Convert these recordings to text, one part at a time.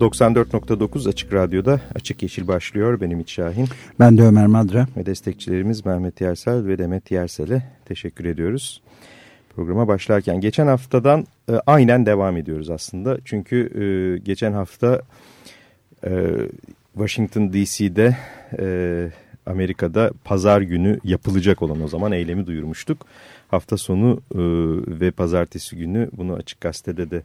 94.9 Açık Radyo'da Açık Yeşil başlıyor. Benim İç Şahin. Ben de Ömer Madra. Ve destekçilerimiz Mehmet Yersel ve Demet Yersel'e teşekkür ediyoruz. Programa başlarken geçen haftadan e, aynen devam ediyoruz aslında. Çünkü e, geçen hafta e, Washington DC'de e, Amerika'da pazar günü yapılacak olan o zaman eylemi duyurmuştuk. Hafta sonu e, ve pazartesi günü bunu Açık Gazete'de de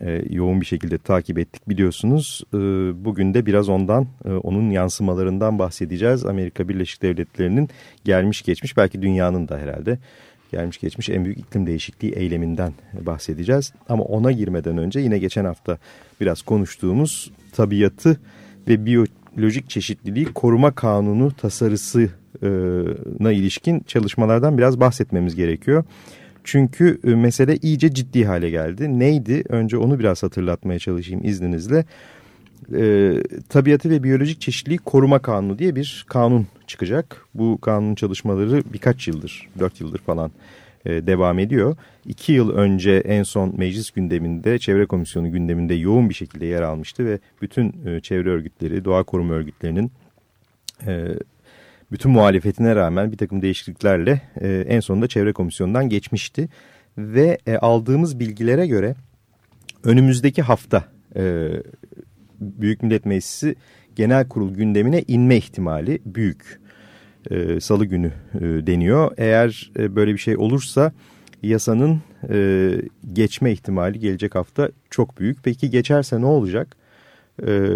e, yoğun bir şekilde takip ettik biliyorsunuz. E, bugün de biraz ondan, e, onun yansımalarından bahsedeceğiz. Amerika Birleşik Devletleri'nin gelmiş geçmiş, belki dünyanın da herhalde gelmiş geçmiş en büyük iklim değişikliği eyleminden bahsedeceğiz. Ama ona girmeden önce yine geçen hafta biraz konuştuğumuz tabiatı ve biyolojik çeşitliliği koruma kanunu tasarısına ilişkin çalışmalardan biraz bahsetmemiz gerekiyor. Çünkü e, mesele iyice ciddi hale geldi. Neydi? Önce onu biraz hatırlatmaya çalışayım izninizle. E, Tabiatı ve Biyolojik Çeşitliliği Koruma Kanunu diye bir kanun çıkacak. Bu kanun çalışmaları birkaç yıldır, dört yıldır falan e, devam ediyor. İki yıl önce en son meclis gündeminde, Çevre Komisyonu gündeminde yoğun bir şekilde yer almıştı ve bütün e, çevre örgütleri, doğa koruma örgütlerinin... E, bütün muhalefetine rağmen bir takım değişikliklerle e, en sonunda çevre komisyonundan geçmişti. Ve e, aldığımız bilgilere göre önümüzdeki hafta e, Büyük Millet Meclisi Genel Kurul gündemine inme ihtimali büyük. E, Salı günü e, deniyor. Eğer e, böyle bir şey olursa yasanın e, geçme ihtimali gelecek hafta çok büyük. Peki geçerse ne olacak? E,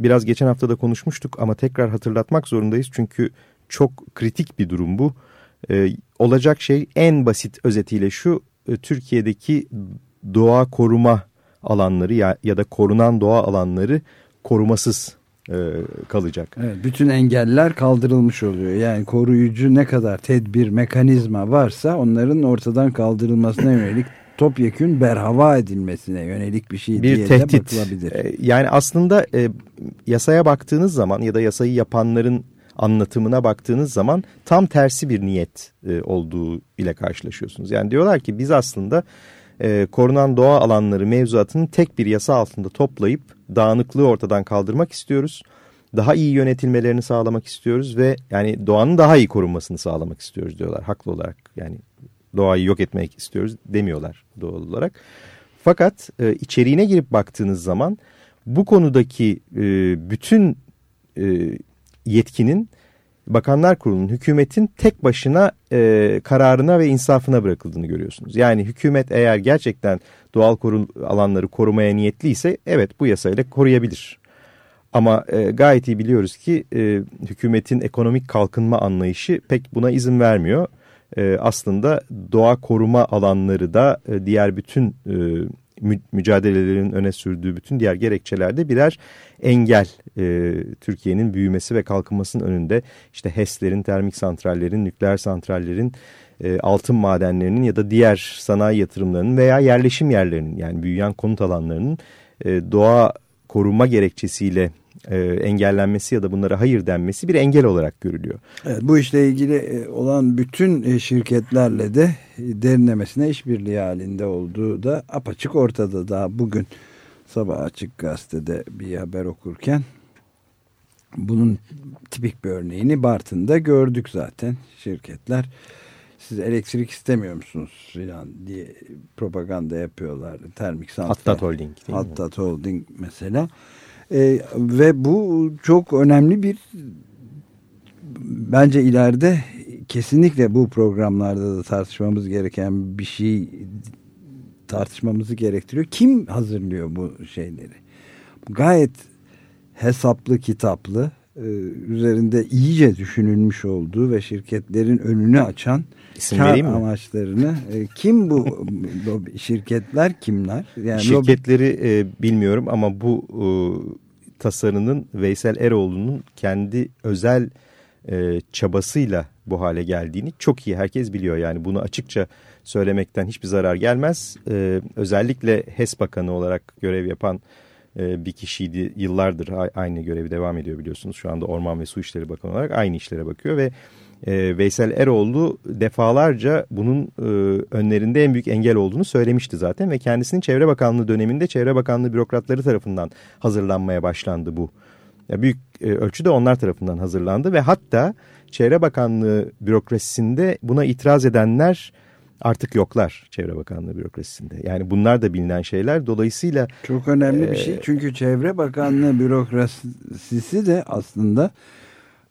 biraz geçen hafta da konuşmuştuk ama tekrar hatırlatmak zorundayız. Çünkü çok kritik bir durum bu. Ee, olacak şey en basit özetiyle şu e, Türkiye'deki doğa koruma alanları ya, ya da korunan doğa alanları korumasız e, kalacak. Evet, bütün engeller kaldırılmış oluyor. Yani koruyucu ne kadar tedbir, mekanizma varsa onların ortadan kaldırılmasına yönelik topyekün berhava edilmesine yönelik bir şey bir diye tehdit. de bakılabilir. E, yani aslında e, yasaya baktığınız zaman ya da yasayı yapanların anlatımına baktığınız zaman tam tersi bir niyet e, olduğu ile karşılaşıyorsunuz. Yani diyorlar ki biz aslında e, korunan doğa alanları mevzuatını tek bir yasa altında toplayıp dağınıklığı ortadan kaldırmak istiyoruz. Daha iyi yönetilmelerini sağlamak istiyoruz ve yani doğanın daha iyi korunmasını sağlamak istiyoruz diyorlar haklı olarak. Yani doğayı yok etmek istiyoruz demiyorlar doğal olarak. Fakat e, içeriğine girip baktığınız zaman bu konudaki e, bütün e, yetkinin Bakanlar Kurulu'nun hükümetin tek başına e, kararına ve insafına bırakıldığını görüyorsunuz. Yani hükümet eğer gerçekten doğal koru alanları korumaya niyetliyse evet bu yasayla koruyabilir. Ama e, gayet iyi biliyoruz ki e, hükümetin ekonomik kalkınma anlayışı pek buna izin vermiyor e, aslında doğa koruma alanları da e, diğer bütün e, mü mücadelelerin öne sürdüğü bütün diğer gerekçelerde birer engel e, Türkiye'nin büyümesi ve kalkınmasının önünde. İşte HES'lerin, termik santrallerin, nükleer santrallerin, altın madenlerinin ya da diğer sanayi yatırımlarının veya yerleşim yerlerinin yani büyüyen konut alanlarının doğa koruma gerekçesiyle e, engellenmesi ya da bunlara hayır denmesi bir engel olarak görülüyor. Evet, bu işle ilgili e, olan bütün e, şirketlerle de e, derinlemesine işbirliği halinde olduğu da apaçık ortada. Daha bugün sabah açık gazetede bir haber okurken bunun tipik bir örneğini Bartın'da gördük zaten. Şirketler siz elektrik istemiyor musunuz filan diye propaganda yapıyorlar. Termik santral. Hattat Holding. Hattat Holding mesela. E, ve bu çok önemli bir bence ileride kesinlikle bu programlarda da tartışmamız gereken bir şey tartışmamızı gerektiriyor. Kim hazırlıyor bu şeyleri? Gayet hesaplı, kitaplı, e, üzerinde iyice düşünülmüş olduğu ve şirketlerin önünü açan İsim kar amaçlarını. E, kim bu şirketler kimler? Yani Şirketleri e, bilmiyorum ama bu e, tasarının Veysel Eroğlu'nun kendi özel e, çabasıyla bu hale geldiğini çok iyi herkes biliyor. Yani bunu açıkça söylemekten hiçbir zarar gelmez. E, özellikle HES Bakanı olarak görev yapan bir kişiydi. Yıllardır aynı görevi devam ediyor biliyorsunuz. Şu anda Orman ve Su İşleri Bakanı olarak aynı işlere bakıyor ve e, Veysel Eroğlu defalarca bunun e, önlerinde en büyük engel olduğunu söylemişti zaten ve kendisinin Çevre Bakanlığı döneminde Çevre Bakanlığı bürokratları tarafından hazırlanmaya başlandı bu. Büyük e, ölçüde onlar tarafından hazırlandı ve hatta Çevre Bakanlığı bürokrasisinde buna itiraz edenler artık yoklar Çevre Bakanlığı bürokrasisinde. Yani bunlar da bilinen şeyler. Dolayısıyla çok önemli e, bir şey. Çünkü Çevre Bakanlığı bürokrasisi de aslında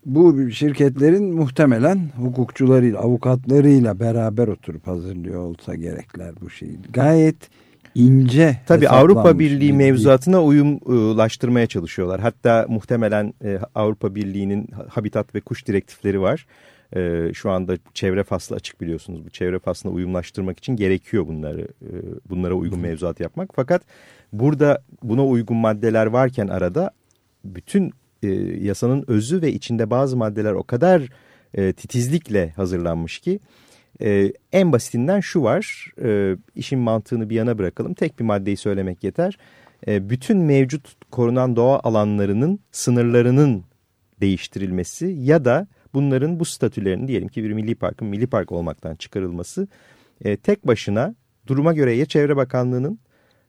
bu şirketlerin muhtemelen hukukçularıyla, avukatlarıyla beraber oturup hazırlıyor olsa gerekler bu şeyi. Gayet ince Tabii Avrupa Birliği mevzuatına uyumlaştırmaya çalışıyorlar. Hatta muhtemelen Avrupa Birliği'nin habitat ve kuş direktifleri var. E, şu anda çevre faslı açık biliyorsunuz. Bu çevre faslına uyumlaştırmak için gerekiyor bunları e, bunlara uygun mevzuat yapmak. Fakat burada buna uygun maddeler varken arada bütün e, yasanın özü ve içinde bazı maddeler o kadar e, titizlikle hazırlanmış ki e, en basitinden şu var e, işin mantığını bir yana bırakalım tek bir maddeyi söylemek yeter. E, bütün mevcut korunan doğa alanlarının sınırlarının değiştirilmesi ya da bunların bu statülerinin diyelim ki bir milli parkın milli park olmaktan çıkarılması e, tek başına duruma göre ya Çevre Bakanlığı'nın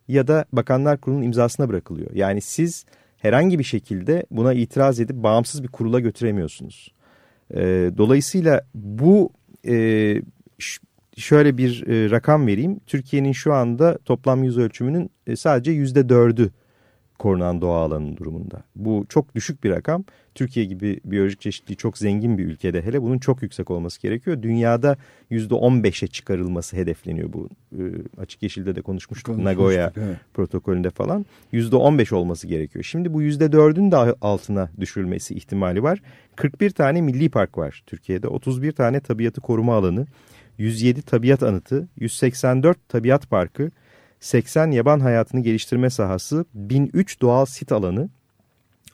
ya da Bakanlar Kurulu'nun imzasına bırakılıyor. Yani siz herhangi bir şekilde buna itiraz edip bağımsız bir kurula götüremiyorsunuz. E, dolayısıyla bu e, şöyle bir e, rakam vereyim. Türkiye'nin şu anda toplam yüz ölçümünün e, sadece yüzde dördü korunan doğa alanının durumunda. Bu çok düşük bir rakam. Türkiye gibi biyolojik çeşitliliği çok zengin bir ülkede hele bunun çok yüksek olması gerekiyor. Dünyada %15'e çıkarılması hedefleniyor bu. E, açık Yeşil'de de konuşmuştuk, konuşmuştuk Nagoya evet. protokolünde falan. %15 olması gerekiyor. Şimdi bu %4'ün de altına düşürülmesi ihtimali var. 41 tane milli park var Türkiye'de. 31 tane tabiatı koruma alanı, 107 tabiat anıtı, 184 tabiat parkı, 80 yaban hayatını geliştirme sahası, 1003 doğal sit alanı,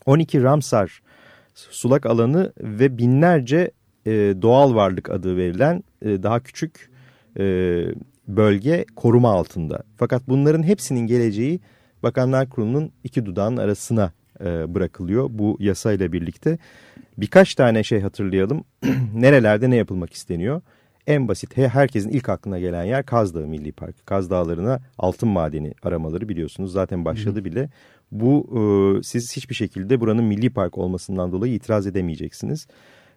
12 Ramsar sulak alanı ve binlerce e, doğal varlık adı verilen e, daha küçük e, bölge koruma altında. Fakat bunların hepsinin geleceği Bakanlar Kurulu'nun iki dudağın arasına e, bırakılıyor bu yasayla birlikte. Birkaç tane şey hatırlayalım. Nerelerde ne yapılmak isteniyor? En basit herkesin ilk aklına gelen yer Kaz Dağı Milli Parkı. Kaz Dağları'na altın madeni aramaları biliyorsunuz zaten başladı bile. Bu e, siz hiçbir şekilde buranın milli park olmasından dolayı itiraz edemeyeceksiniz.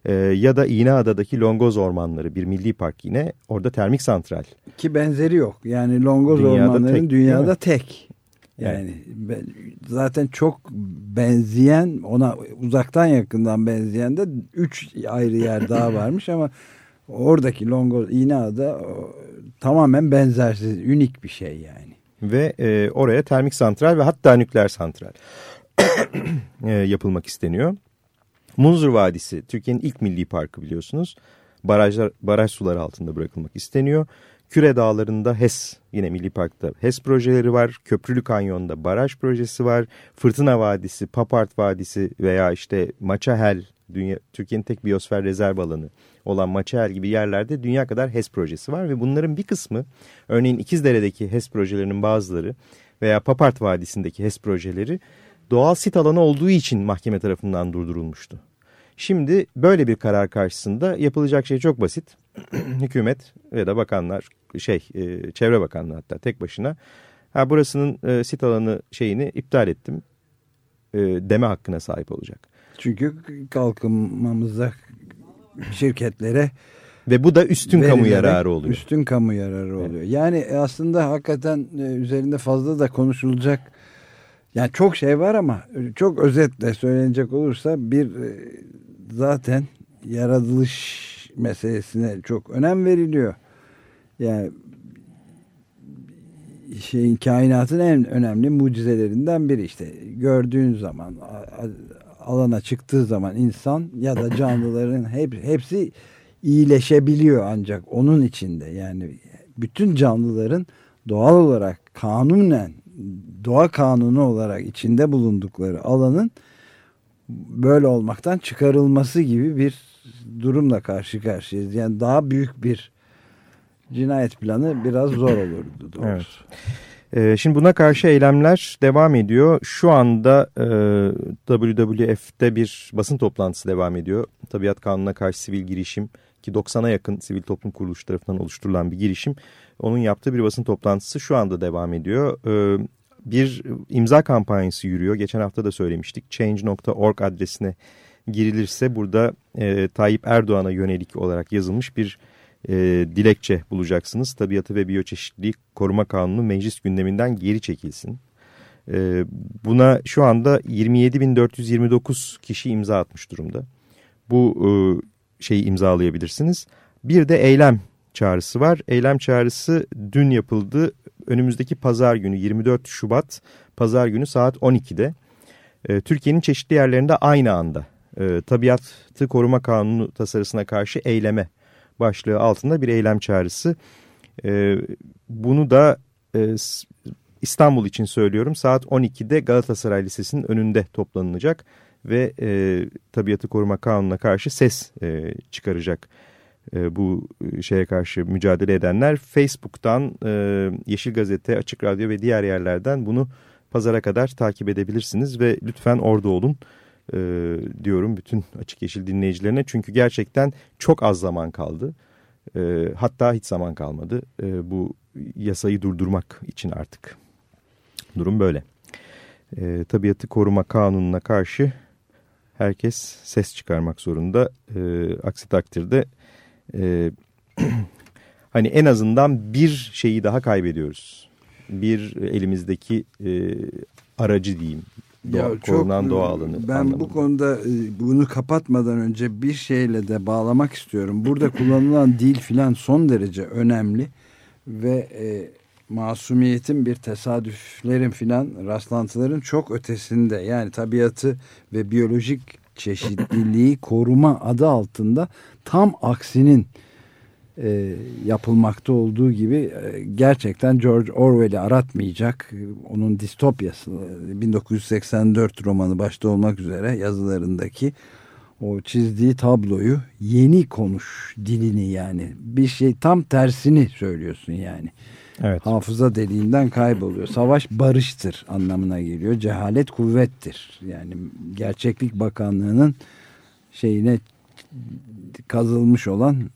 E, ya da İğneada'daki Longoz Ormanları bir milli park yine orada termik santral. Ki benzeri yok yani Longoz dünyada Ormanları'nın tek, dünyada tek. Yani evet. zaten çok benzeyen ona uzaktan yakından benzeyen de üç ayrı yer daha varmış ama oradaki Longoz İğneada tamamen benzersiz, unik bir şey yani ve e, oraya termik santral ve hatta nükleer santral e, yapılmak isteniyor. Munzur Vadisi Türkiye'nin ilk milli parkı biliyorsunuz. Barajlar, baraj suları altında bırakılmak isteniyor. Küre Dağları'nda HES yine Milli Park'ta HES projeleri var. Köprülü Kanyon'da baraj projesi var. Fırtına Vadisi, Papart Vadisi veya işte Maçahel dünya, Türkiye'nin tek biyosfer rezerv alanı olan Maçael gibi yerlerde dünya kadar HES projesi var ve bunların bir kısmı örneğin İkizdere'deki HES projelerinin bazıları veya Papart Vadisi'ndeki HES projeleri doğal sit alanı olduğu için mahkeme tarafından durdurulmuştu. Şimdi böyle bir karar karşısında yapılacak şey çok basit. Hükümet ve da bakanlar şey e, çevre bakanlığı hatta tek başına ha burasının e, sit alanı şeyini iptal ettim e, deme hakkına sahip olacak. Çünkü kalkınmamıza şirketlere ve bu da üstün kamu yararı oluyor. Üstün kamu yararı oluyor. Evet. Yani aslında hakikaten e, üzerinde fazla da konuşulacak yani çok şey var ama çok özetle söylenecek olursa bir e, zaten yaratılış meselesine çok önem veriliyor. Yani şeyin kainatın en önemli mucizelerinden biri işte gördüğün zaman alana çıktığı zaman insan ya da canlıların hep, hepsi iyileşebiliyor ancak onun içinde yani bütün canlıların doğal olarak kanunen doğa kanunu olarak içinde bulundukları alanın böyle olmaktan çıkarılması gibi bir durumla karşı karşıyayız. Yani daha büyük bir cinayet planı biraz zor olurdu doğrusu. Evet. Ee, şimdi buna karşı eylemler devam ediyor. Şu anda e, WWF'de bir basın toplantısı devam ediyor. Tabiat Kanunu'na karşı sivil girişim ki 90'a yakın sivil toplum kuruluşu tarafından oluşturulan bir girişim. Onun yaptığı bir basın toplantısı şu anda devam ediyor. Ee, bir imza kampanyası yürüyor. Geçen hafta da söylemiştik. Change.org adresine girilirse burada e, Tayyip Erdoğan'a yönelik olarak yazılmış bir e, dilekçe bulacaksınız. Tabiatı ve biyoçeşitliliği koruma kanunu meclis gündeminden geri çekilsin. E, buna şu anda 27.429 kişi imza atmış durumda. Bu e, şeyi imzalayabilirsiniz. Bir de eylem çağrısı var. Eylem çağrısı dün yapıldı. Önümüzdeki pazar günü 24 Şubat pazar günü saat 12'de. E, Türkiye'nin çeşitli yerlerinde aynı anda e, tabiatı koruma kanunu tasarısına karşı eyleme başlığı altında bir eylem çağrısı. E, bunu da e, İstanbul için söylüyorum saat 12'de Galatasaray Lisesi'nin önünde toplanılacak ve e, tabiatı koruma kanununa karşı ses e, çıkaracak e, bu şeye karşı mücadele edenler. Facebook'tan, e, Yeşil Gazete, Açık Radyo ve diğer yerlerden bunu pazara kadar takip edebilirsiniz ve lütfen orada olun e, diyorum bütün Açık Yeşil dinleyicilerine. Çünkü gerçekten çok az zaman kaldı. E, hatta hiç zaman kalmadı e, bu yasayı durdurmak için artık. Durum böyle. E, tabiatı koruma kanununa karşı herkes ses çıkarmak zorunda. E, aksi takdirde e, hani en azından bir şeyi daha kaybediyoruz. Bir elimizdeki e, aracı diyeyim Doğa, ya korunan çok, doğa alanı. Ben anlamında. bu konuda e, bunu kapatmadan önce bir şeyle de bağlamak istiyorum. Burada kullanılan dil filan son derece önemli ve e, masumiyetin bir tesadüflerin filan rastlantıların çok ötesinde. Yani tabiatı ve biyolojik çeşitliliği koruma adı altında tam aksinin e, yapılmakta olduğu gibi e, gerçekten George Orwell'i aratmayacak onun distopyası 1984 romanı başta olmak üzere yazılarındaki o çizdiği tabloyu yeni konuş dilini yani bir şey tam tersini söylüyorsun yani. Evet. Hafıza deliğinden kayboluyor. Savaş barıştır anlamına geliyor. Cehalet kuvvettir. Yani Gerçeklik Bakanlığı'nın şeyine kazılmış olan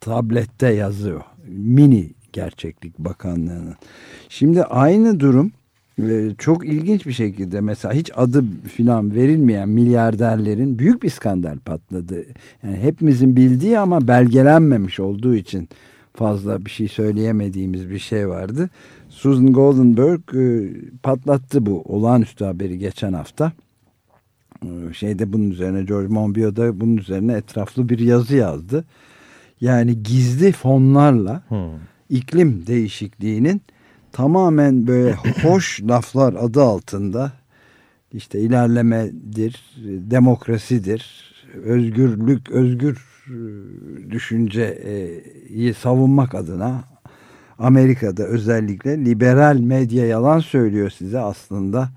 tablette yazıyor. Mini Gerçeklik Bakanlığı'nın. Şimdi aynı durum e, çok ilginç bir şekilde mesela hiç adı filan verilmeyen milyarderlerin büyük bir skandal patladı. Yani hepimizin bildiği ama belgelenmemiş olduğu için fazla bir şey söyleyemediğimiz bir şey vardı. Susan Goldenberg e, patlattı bu olağanüstü haberi geçen hafta. E, şeyde bunun üzerine George Monbiot da bunun üzerine etraflı bir yazı yazdı. Yani gizli fonlarla hmm. iklim değişikliğinin tamamen böyle hoş laflar adı altında işte ilerlemedir, demokrasidir, özgürlük, özgür e, düşünceyi savunmak adına Amerika'da özellikle liberal medya yalan söylüyor size aslında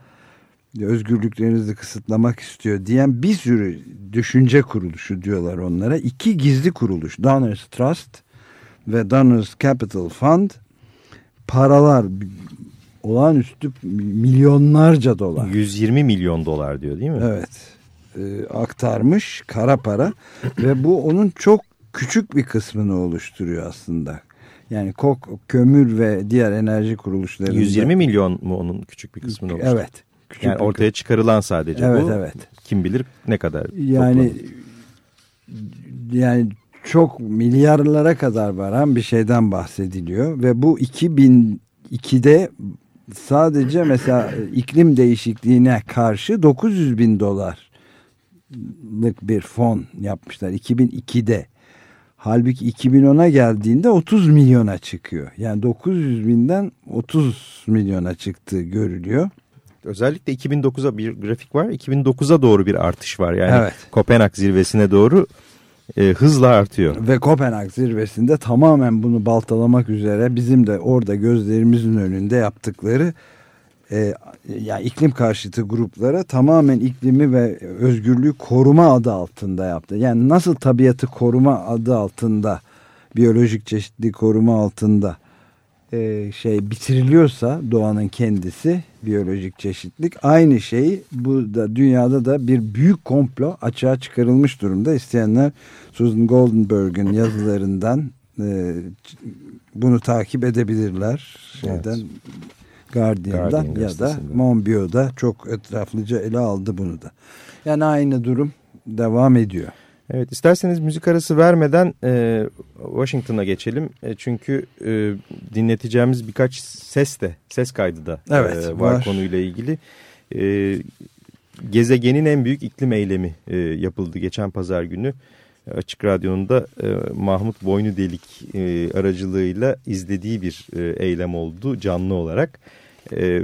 özgürlüklerinizi kısıtlamak istiyor diyen bir sürü düşünce kuruluşu diyorlar onlara. İki gizli kuruluş Donors Trust ve Donors Capital Fund paralar olağanüstü milyonlarca dolar. 120 milyon dolar diyor değil mi? Evet. E, aktarmış kara para ve bu onun çok küçük bir kısmını oluşturuyor aslında. Yani kok, kömür ve diğer enerji kuruluşları. 120 milyon mu onun küçük bir kısmını oluşturuyor? Evet. Küçük yani ortaya çıkarılan sadece evet, bu. Evet evet. Kim bilir ne kadar Yani toplanır. yani çok milyarlara kadar varan bir şeyden bahsediliyor ve bu 2002'de sadece mesela iklim değişikliğine karşı 900 bin dolarlık bir fon yapmışlar 2002'de. Halbuki 2010'a geldiğinde 30 milyona çıkıyor. Yani 900 binden 30 milyona çıktığı görülüyor. Özellikle 2009'a bir grafik var. 2009'a doğru bir artış var. Yani evet. Kopenhag zirvesine doğru e, hızla artıyor. Ve Kopenhag zirvesinde tamamen bunu baltalamak üzere bizim de orada gözlerimizin önünde yaptıkları e, yani iklim karşıtı gruplara tamamen iklimi ve özgürlüğü koruma adı altında yaptı. Yani nasıl tabiatı koruma adı altında biyolojik çeşitliği koruma altında e, şey bitiriliyorsa doğanın kendisi biyolojik çeşitlik aynı şey bu da dünyada da bir büyük komplo açığa çıkarılmış durumda. İsteyenler Susan Goldenberg'in yazılarından e, bunu takip edebilirler. Şeyden evet. Guardian'dan Guardian ya da Monbiot'da çok etraflıca ele aldı bunu da. Yani aynı durum devam ediyor. Evet isterseniz müzik arası vermeden e, Washington'a geçelim. E, çünkü e, dinleteceğimiz birkaç ses de ses kaydı da evet, e, var, var konuyla ilgili. E, gezegenin en büyük iklim eylemi e, yapıldı geçen pazar günü. Açık Radyo'nun da e, Mahmut Boynu Delik e, aracılığıyla izlediği bir e, eylem oldu canlı olarak. E,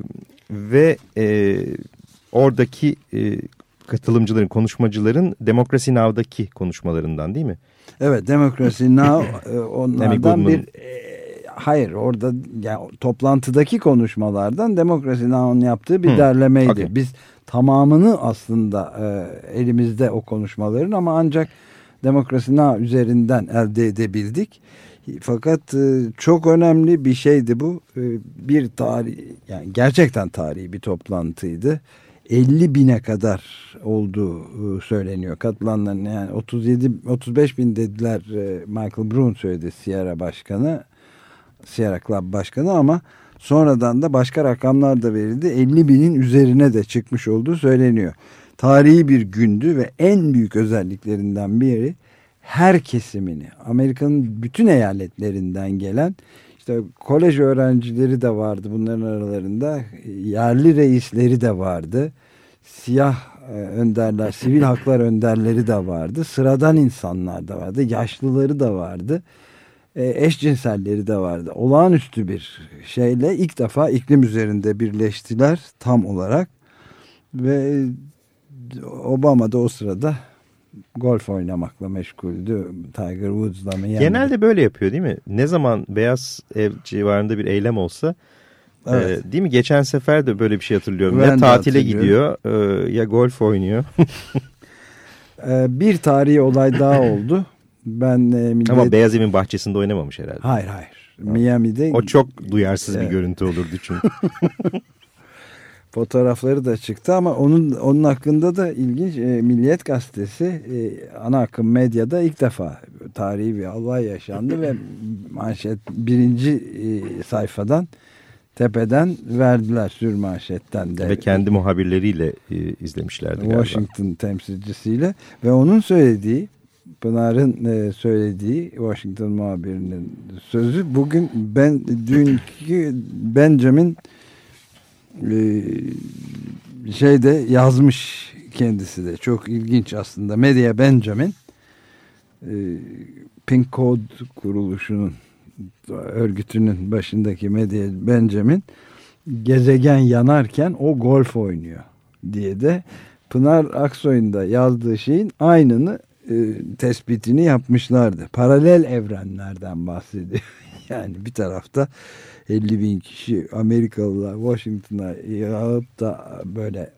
ve e, oradaki e, katılımcıların, konuşmacıların Demokrasi Now'daki konuşmalarından değil mi? Evet, Demokrasi Now e, onlardan bir... E, hayır, orada yani, toplantıdaki konuşmalardan Demokrasi Now'un yaptığı bir hmm, derlemeydi. Okay. Biz tamamını aslında e, elimizde o konuşmaların ama ancak Demokrasi Now üzerinden elde edebildik. Fakat e, çok önemli bir şeydi bu. Bir tarih, yani gerçekten tarihi bir toplantıydı. 50 bine kadar olduğu e, söyleniyor katılanların yani 37 35 bin dediler e, Michael Brun söyledi Sierra Başkanı Sierra Club Başkanı ama sonradan da başka rakamlar da verildi 50 binin üzerine de çıkmış olduğu söyleniyor. Tarihi bir gündü ve en büyük özelliklerinden biri her kesimini Amerika'nın bütün eyaletlerinden gelen işte kolej öğrencileri de vardı bunların aralarında. Yerli reisleri de vardı. Siyah e, önderler, sivil haklar önderleri de vardı. Sıradan insanlar da vardı. Yaşlıları da vardı. E, eşcinselleri de vardı. Olağanüstü bir şeyle ilk defa iklim üzerinde birleştiler tam olarak. Ve Obama da o sırada golf oynamakla meşguldü. Tiger Woods'la mı? Yani. Genelde böyle yapıyor değil mi? Ne zaman Beyaz Ev civarında bir eylem olsa e, evet. e, değil mi? Geçen sefer de böyle bir şey hatırlıyorum. Ben ya tatile gidiyor e, ya golf oynuyor. e, bir tarihi olay daha oldu. Ben e, millet... Ama Beyaz Evin bahçesinde oynamamış herhalde. Hayır hayır. Miami'de... O çok duyarsız evet. bir görüntü olurdu çünkü. fotoğrafları da çıktı ama onun onun hakkında da ilginç e, Milliyet Gazetesi e, ana akım medyada ilk defa tarihi bir olay yaşandı ve manşet birinci e, sayfadan tepeden verdiler sür manşetten de. Ve kendi muhabirleriyle e, izlemişlerdi galiba. Washington temsilcisiyle ve onun söylediği Pınar'ın e, söylediği Washington muhabirinin sözü bugün ben dünkü Benjamin şeyde yazmış kendisi de. Çok ilginç aslında. Medya Benjamin e, Pink Code kuruluşunun örgütünün başındaki Medya Benjamin gezegen yanarken o golf oynuyor diye de Pınar Aksoy'un da yazdığı şeyin aynını e, tespitini yapmışlardı. Paralel evrenlerden bahsediyor. yani bir tarafta 50 bin kişi Amerikalılar Washington'a yağıp da böyle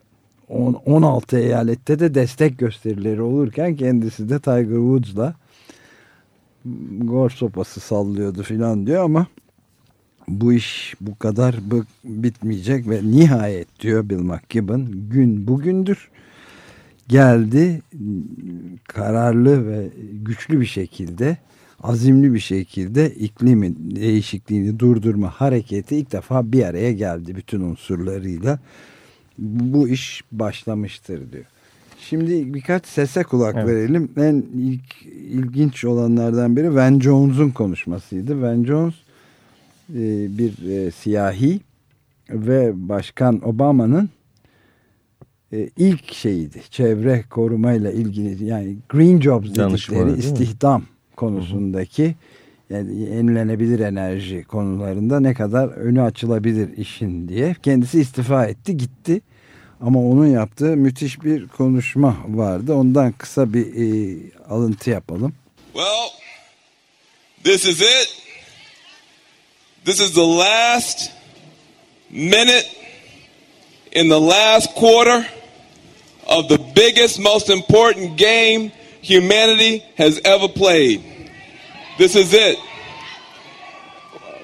10, 16 eyalette de destek gösterileri olurken kendisi de Tiger Woods'la golf sopası sallıyordu filan diyor ama bu iş bu kadar bitmeyecek ve nihayet diyor Bill McKibben gün bugündür geldi kararlı ve güçlü bir şekilde azimli bir şekilde iklimin değişikliğini durdurma hareketi ilk defa bir araya geldi bütün unsurlarıyla. Bu iş başlamıştır diyor. Şimdi birkaç sese kulak evet. verelim. En ilk ilginç olanlardan biri Van Jones'un konuşmasıydı. Van Jones e, bir e, siyahi ve Başkan Obama'nın e, ilk şeyiydi. Çevre korumayla ilgili yani Green Jobs dedikleri istihdam konusundaki yani yenilenebilir enerji konularında ne kadar önü açılabilir işin diye kendisi istifa etti gitti ama onun yaptığı müthiş bir konuşma vardı ondan kısa bir e, alıntı yapalım. Well, this is it. This is the last minute in the last quarter of the biggest, most important game humanity has ever played. This is it.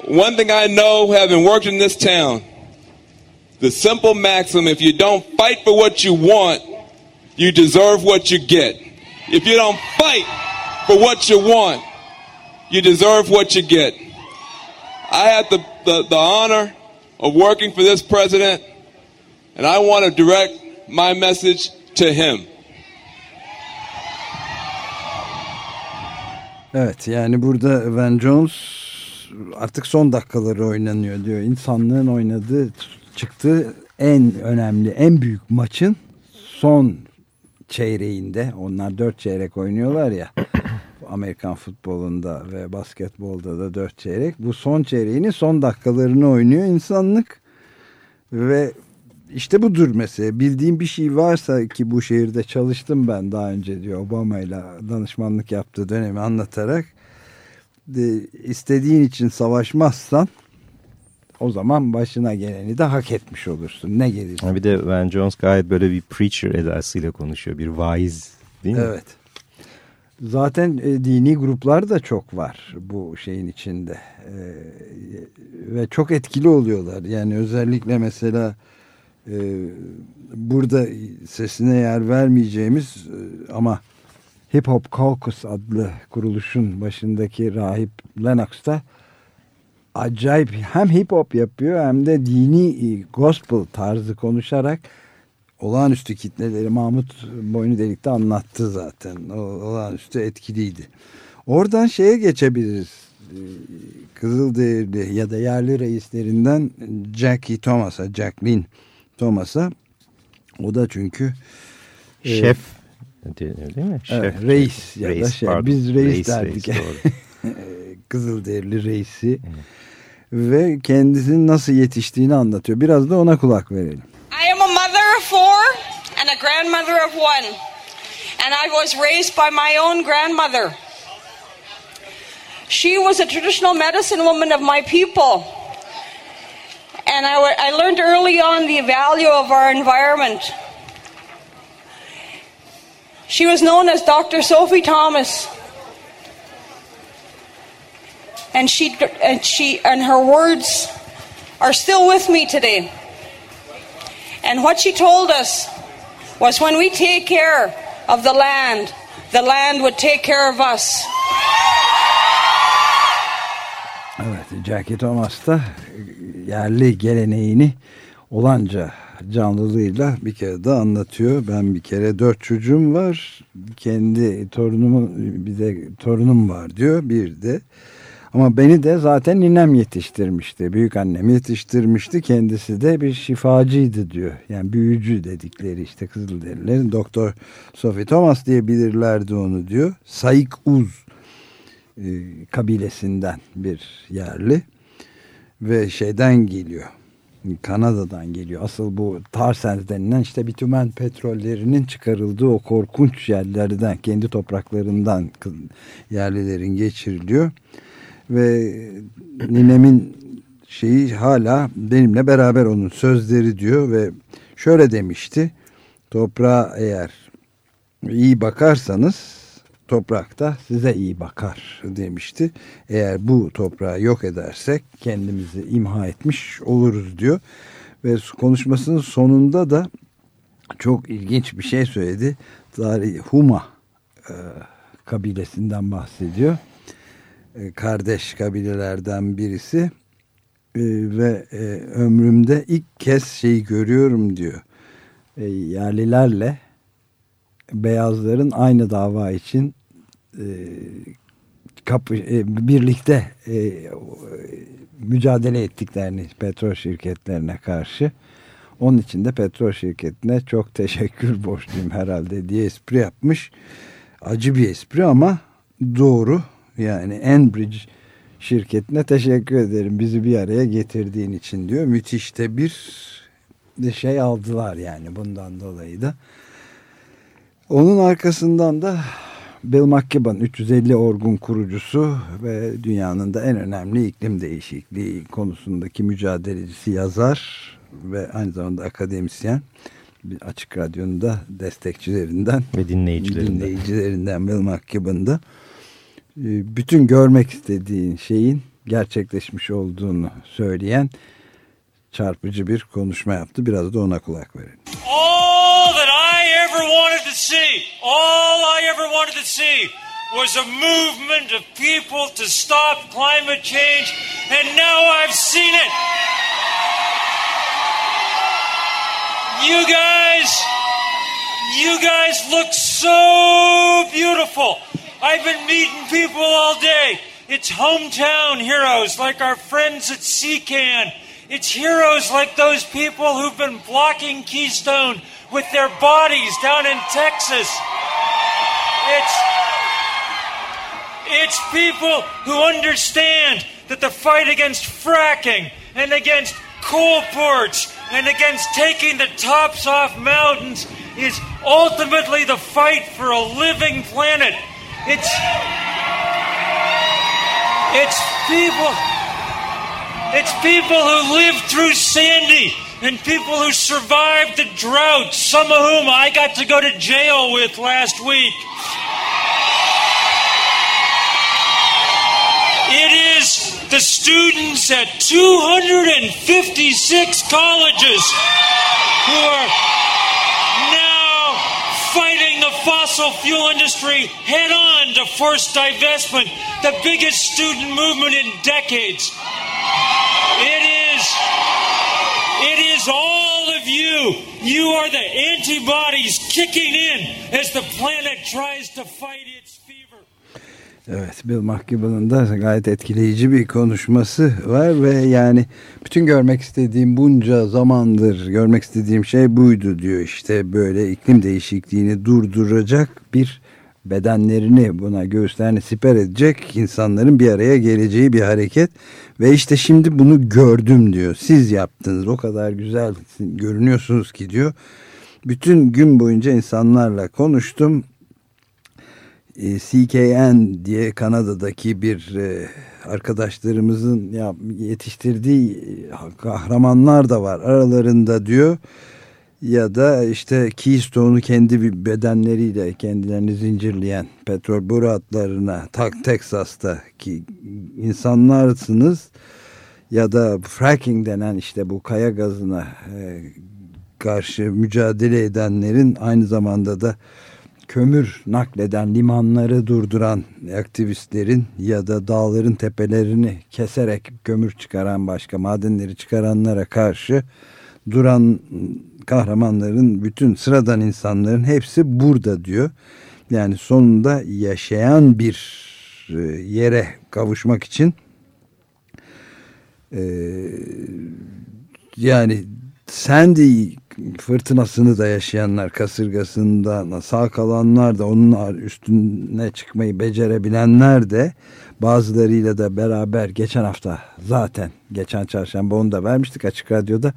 One thing I know, having worked in this town, the simple maxim if you don't fight for what you want, you deserve what you get. If you don't fight for what you want, you deserve what you get. I had the, the, the honor of working for this president, and I want to direct my message to him. Evet yani burada Van Jones artık son dakikaları oynanıyor diyor. İnsanlığın oynadığı çıktığı en önemli en büyük maçın son çeyreğinde. Onlar dört çeyrek oynuyorlar ya. Amerikan futbolunda ve basketbolda da dört çeyrek. Bu son çeyreğinin son dakikalarını oynuyor insanlık. Ve işte budur mesela bildiğim bir şey varsa ki bu şehirde çalıştım ben daha önce diyor Obama ile danışmanlık yaptığı dönemi anlatarak de, istediğin için savaşmazsan o zaman başına geleni de hak etmiş olursun. Ne gelirse. Bir de Van Jones gayet böyle bir preacher edasıyla konuşuyor. Bir vaiz değil mi? Evet. Zaten e, dini gruplar da çok var bu şeyin içinde. E, ve çok etkili oluyorlar. Yani özellikle mesela burada sesine yer vermeyeceğimiz e, ama Hip Hop Caucus adlı kuruluşun başındaki rahip Lennox da acayip hem hip hop yapıyor hem de dini e, gospel tarzı konuşarak olağanüstü kitleleri Mahmut Boynu Delik'te anlattı zaten. O, olağanüstü etkiliydi. Oradan şeye geçebiliriz. E, Kızılderili ya da yerli reislerinden Jackie Thomas'a, Jacqueline Thomas'a. O da çünkü e, şef değil mi? Şef. Evet, reis ya reis, da şey. Pardon. Biz reis, reis derdik. Reis, Kızılderili reisi. Evet. Ve kendisinin nasıl yetiştiğini anlatıyor. Biraz da ona kulak verelim. I am a mother of four and a grandmother of one. And I was raised by my own grandmother. She was a traditional medicine woman of my people. And I, I learned early on the value of our environment. She was known as Dr. Sophie Thomas. And she and she and her words are still with me today. And what she told us was when we take care of the land, the land would take care of us. Evet, Jackie Thomas yerli geleneğini olanca canlılığıyla bir kere de anlatıyor. Ben bir kere dört çocuğum var. Kendi torunumun bir de torunum var diyor. Bir de ama beni de zaten ninem yetiştirmişti. Büyük annem yetiştirmişti. Kendisi de bir şifacıydı diyor. Yani büyücü dedikleri işte Kızılderililerin Doktor Sophie Thomas diye bilirlerdi onu diyor. Sayık Uz e, kabilesinden bir yerli ve şeyden geliyor. Kanada'dan geliyor. Asıl bu tar sands denilen işte bitumen petrollerinin çıkarıldığı o korkunç yerlerden, kendi topraklarından yerlilerin geçiriliyor. Ve ninemin şeyi hala benimle beraber onun sözleri diyor ve şöyle demişti. Toprağa eğer iyi bakarsanız toprakta size iyi bakar demişti. Eğer bu toprağı yok edersek kendimizi imha etmiş oluruz diyor. Ve konuşmasının sonunda da çok ilginç bir şey söyledi. Tarih Huma e, kabilesinden bahsediyor. E, kardeş kabilelerden birisi e, ve e, ömrümde ilk kez şeyi görüyorum diyor. E, yerlilerle beyazların aynı dava için e, kapı, e, birlikte e, mücadele ettiklerini petrol şirketlerine karşı. Onun için de petrol şirketine çok teşekkür borçluyum herhalde diye espri yapmış. Acı bir espri ama doğru. Yani Enbridge şirketine teşekkür ederim bizi bir araya getirdiğin için diyor. Müthiş de bir şey aldılar yani bundan dolayı da. Onun arkasından da Bill McKibben 350 Orgun kurucusu ve dünyanın da en önemli iklim değişikliği konusundaki mücadelecisi yazar ve aynı zamanda akademisyen. Bir açık radyonun da destekçilerinden ve dinleyicilerinden. dinleyicilerinden Bill McKibben'da e, bütün görmek istediğin şeyin gerçekleşmiş olduğunu söyleyen çarpıcı bir konuşma yaptı. Biraz da ona kulak verelim. All that I ever wanted to see, all I ever wanted to see was a movement of people to stop climate change, and now I've seen it. You guys, you guys look so beautiful. I've been meeting people all day. It's hometown heroes like our friends at CCAN. It's heroes like those people who've been blocking Keystone with their bodies down in Texas. It's, it's people who understand that the fight against fracking and against coal ports and against taking the tops off mountains is ultimately the fight for a living planet. It's it's people it's people who lived through Sandy and people who survived the drought, some of whom I got to go to jail with last week. It is the students at 256 colleges who are now fighting the fossil fuel industry head on to force divestment, the biggest student movement in decades. It is it is all of you. You are the antibodies kicking in as the planet tries to fight its fever. Evet Bill McKibben'ın da gayet etkileyici bir konuşması var ve yani bütün görmek istediğim bunca zamandır görmek istediğim şey buydu diyor işte böyle iklim değişikliğini durduracak bir bedenlerini buna göğüslerini siper edecek insanların bir araya geleceği bir hareket. Ve işte şimdi bunu gördüm diyor. Siz yaptınız. O kadar güzel görünüyorsunuz ki diyor. Bütün gün boyunca insanlarla konuştum. E, CKN diye Kanada'daki bir e, arkadaşlarımızın yetiştirdiği e, kahramanlar da var aralarında diyor ya da işte Keystone'u kendi bedenleriyle kendilerini zincirleyen petrol boru hatlarına tak Texas'taki insanlarsınız. Ya da fracking denen işte bu kaya gazına karşı mücadele edenlerin aynı zamanda da kömür nakleden limanları durduran aktivistlerin ya da dağların tepelerini keserek kömür çıkaran başka madenleri çıkaranlara karşı duran kahramanların bütün sıradan insanların hepsi burada diyor. Yani sonunda yaşayan bir yere kavuşmak için yani Sandy fırtınasını da yaşayanlar kasırgasından sağ kalanlar da onun üstüne çıkmayı becerebilenler de bazılarıyla da beraber geçen hafta zaten geçen çarşamba onu da vermiştik açık radyoda e,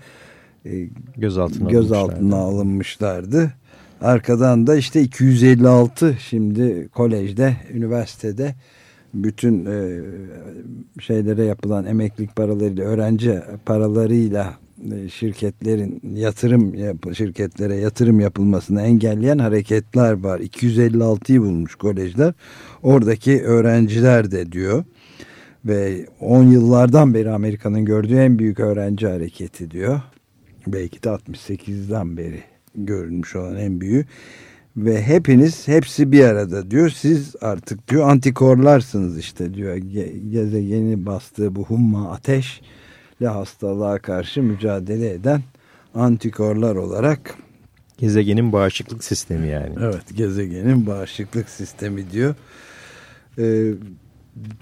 gözaltına, gözaltına alınmışlardı. Arkadan da işte 256 şimdi kolejde, üniversitede bütün e, şeylere yapılan emeklilik paralarıyla, öğrenci paralarıyla e, şirketlerin yatırım şirketlere yatırım yapılmasını engelleyen hareketler var. 256'yı bulmuş kolejler. Oradaki öğrenciler de diyor ve 10 yıllardan beri Amerika'nın gördüğü en büyük öğrenci hareketi diyor. Belki de 68'den beri görülmüş olan en büyüğü. Ve hepiniz hepsi bir arada diyor. Siz artık diyor antikorlarsınız işte diyor. Ge gezegeni bastığı bu humma ateş ve hastalığa karşı mücadele eden antikorlar olarak gezegenin bağışıklık sistemi yani. Evet gezegenin bağışıklık sistemi diyor. Ee,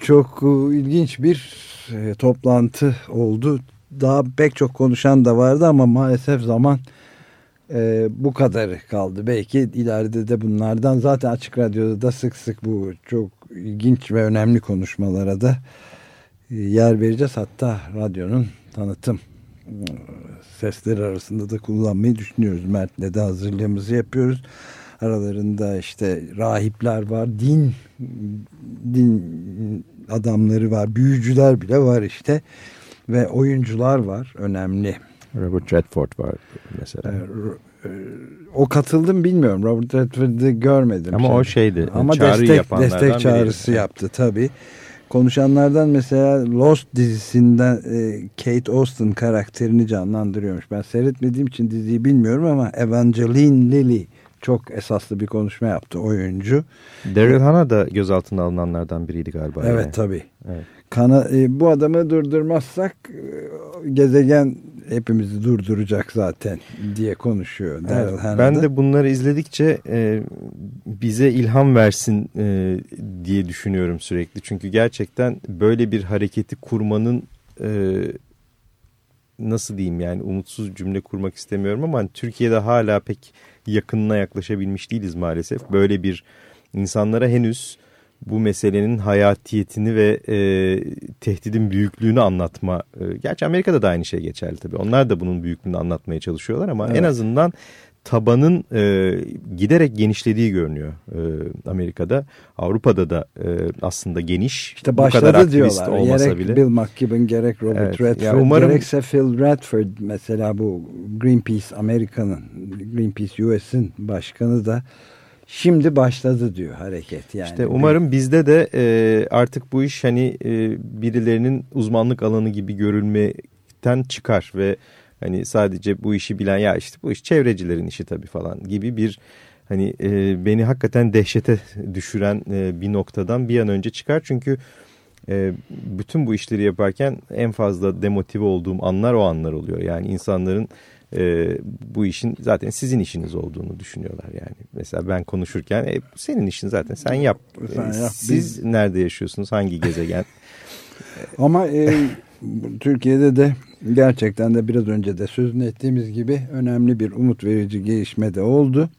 çok ilginç bir e, toplantı oldu. Daha pek çok konuşan da vardı ama maalesef zaman e, bu kadarı kaldı. Belki ileride de bunlardan zaten Açık Radyo'da da sık sık bu çok ilginç ve önemli konuşmalara da yer vereceğiz. Hatta radyonun tanıtım sesleri arasında da kullanmayı düşünüyoruz. Mert'le de hazırlığımızı yapıyoruz. Aralarında işte rahipler var, din din adamları var, büyücüler bile var işte ve oyuncular var önemli. Robert Redford var mesela. Ee, o katıldım bilmiyorum. Robert Redford'ı görmedim. Ama o şeydi. Ama çağrı destek, destek çağrısı biriydi. yaptı tabii. Konuşanlardan mesela Lost dizisinden e, Kate Austen karakterini canlandırıyormuş. Ben seyretmediğim için diziyi bilmiyorum ama Evangeline Lilly çok esaslı bir konuşma yaptı oyuncu. Daryl Hannah da gözaltına alınanlardan biriydi galiba. Evet yani. tabii. Evet. Kana, e, bu adamı durdurmazsak e, gezegen hepimizi durduracak zaten diye konuşuyor. Evet, ben de bunları izledikçe e, bize ilham versin e, diye düşünüyorum sürekli. Çünkü gerçekten böyle bir hareketi kurmanın e, nasıl diyeyim yani umutsuz cümle kurmak istemiyorum ama hani Türkiye'de hala pek yakınına yaklaşabilmiş değiliz maalesef. Böyle bir insanlara henüz bu meselenin hayatiyetini ve e, tehdidin büyüklüğünü anlatma. E, gerçi Amerika'da da aynı şey geçerli tabii. Onlar da bunun büyüklüğünü anlatmaya çalışıyorlar ama evet. en azından tabanın e, giderek genişlediği görünüyor e, Amerika'da. Avrupa'da da e, aslında geniş. İşte başladı bu kadar diyorlar. Olmasa gerek bile. Bill McKibben gerek Robert evet. Redford yani umarım... gerekse Phil Redford mesela bu Greenpeace Amerika'nın Greenpeace US'in başkanı da Şimdi başladı diyor hareket yani. İşte umarım bizde de e, artık bu iş hani e, birilerinin uzmanlık alanı gibi görülmekten çıkar ve hani sadece bu işi bilen ya işte bu iş çevrecilerin işi tabii falan gibi bir hani e, beni hakikaten dehşete düşüren e, bir noktadan bir an önce çıkar. Çünkü e, bütün bu işleri yaparken en fazla demotive olduğum anlar o anlar oluyor. Yani insanların e, bu işin zaten sizin işiniz olduğunu düşünüyorlar yani. Mesela ben konuşurken e, senin işin zaten sen yap. Sen yap. Siz Biz... nerede yaşıyorsunuz? Hangi gezegen? Ama e, Türkiye'de de gerçekten de biraz önce de sözünü ettiğimiz gibi önemli bir umut verici gelişme de oldu.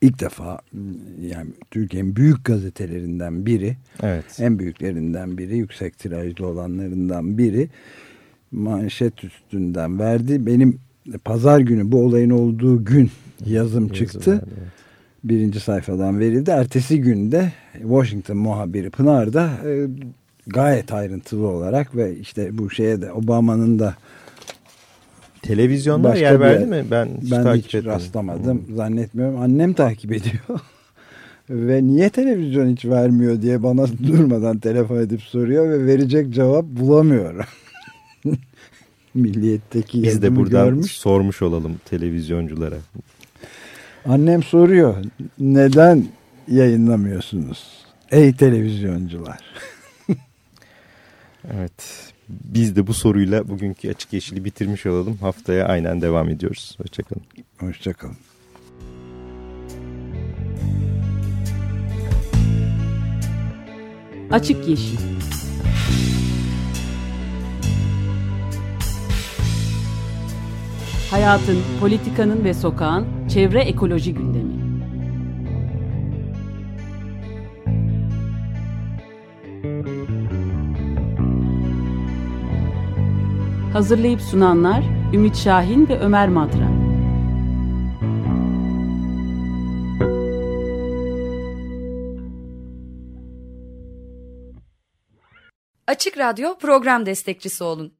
İlk defa yani Türkiye'nin büyük gazetelerinden biri, evet. en büyüklerinden biri, yüksek tirajlı olanlarından biri manşet üstünden verdi. Benim pazar günü bu olayın olduğu gün yazım çıktı. Evet. Birinci sayfadan verildi. Ertesi günde Washington muhabiri Pınar da e, gayet ayrıntılı olarak ve işte bu şeye de Obama'nın da Televizyonda yer verdi mi? Ben hiç ben takip hiç etmedim. rastlamadım. Hmm. Zannetmiyorum. Annem takip ediyor. ve niye televizyon hiç vermiyor diye bana durmadan telefon edip soruyor ve verecek cevap bulamıyorum. Milliyetteki Biz de buradan görmüş. sormuş olalım televizyonculara. Annem soruyor neden yayınlamıyorsunuz ey televizyoncular? evet biz de bu soruyla bugünkü Açık Yeşil'i bitirmiş olalım. Haftaya aynen devam ediyoruz. Hoşçakalın. Hoşçakalın. Açık Yeşil Hayatın, politikanın ve sokağın çevre ekoloji gündemi. Hazırlayıp sunanlar Ümit Şahin ve Ömer Madra. Açık Radyo program destekçisi olun.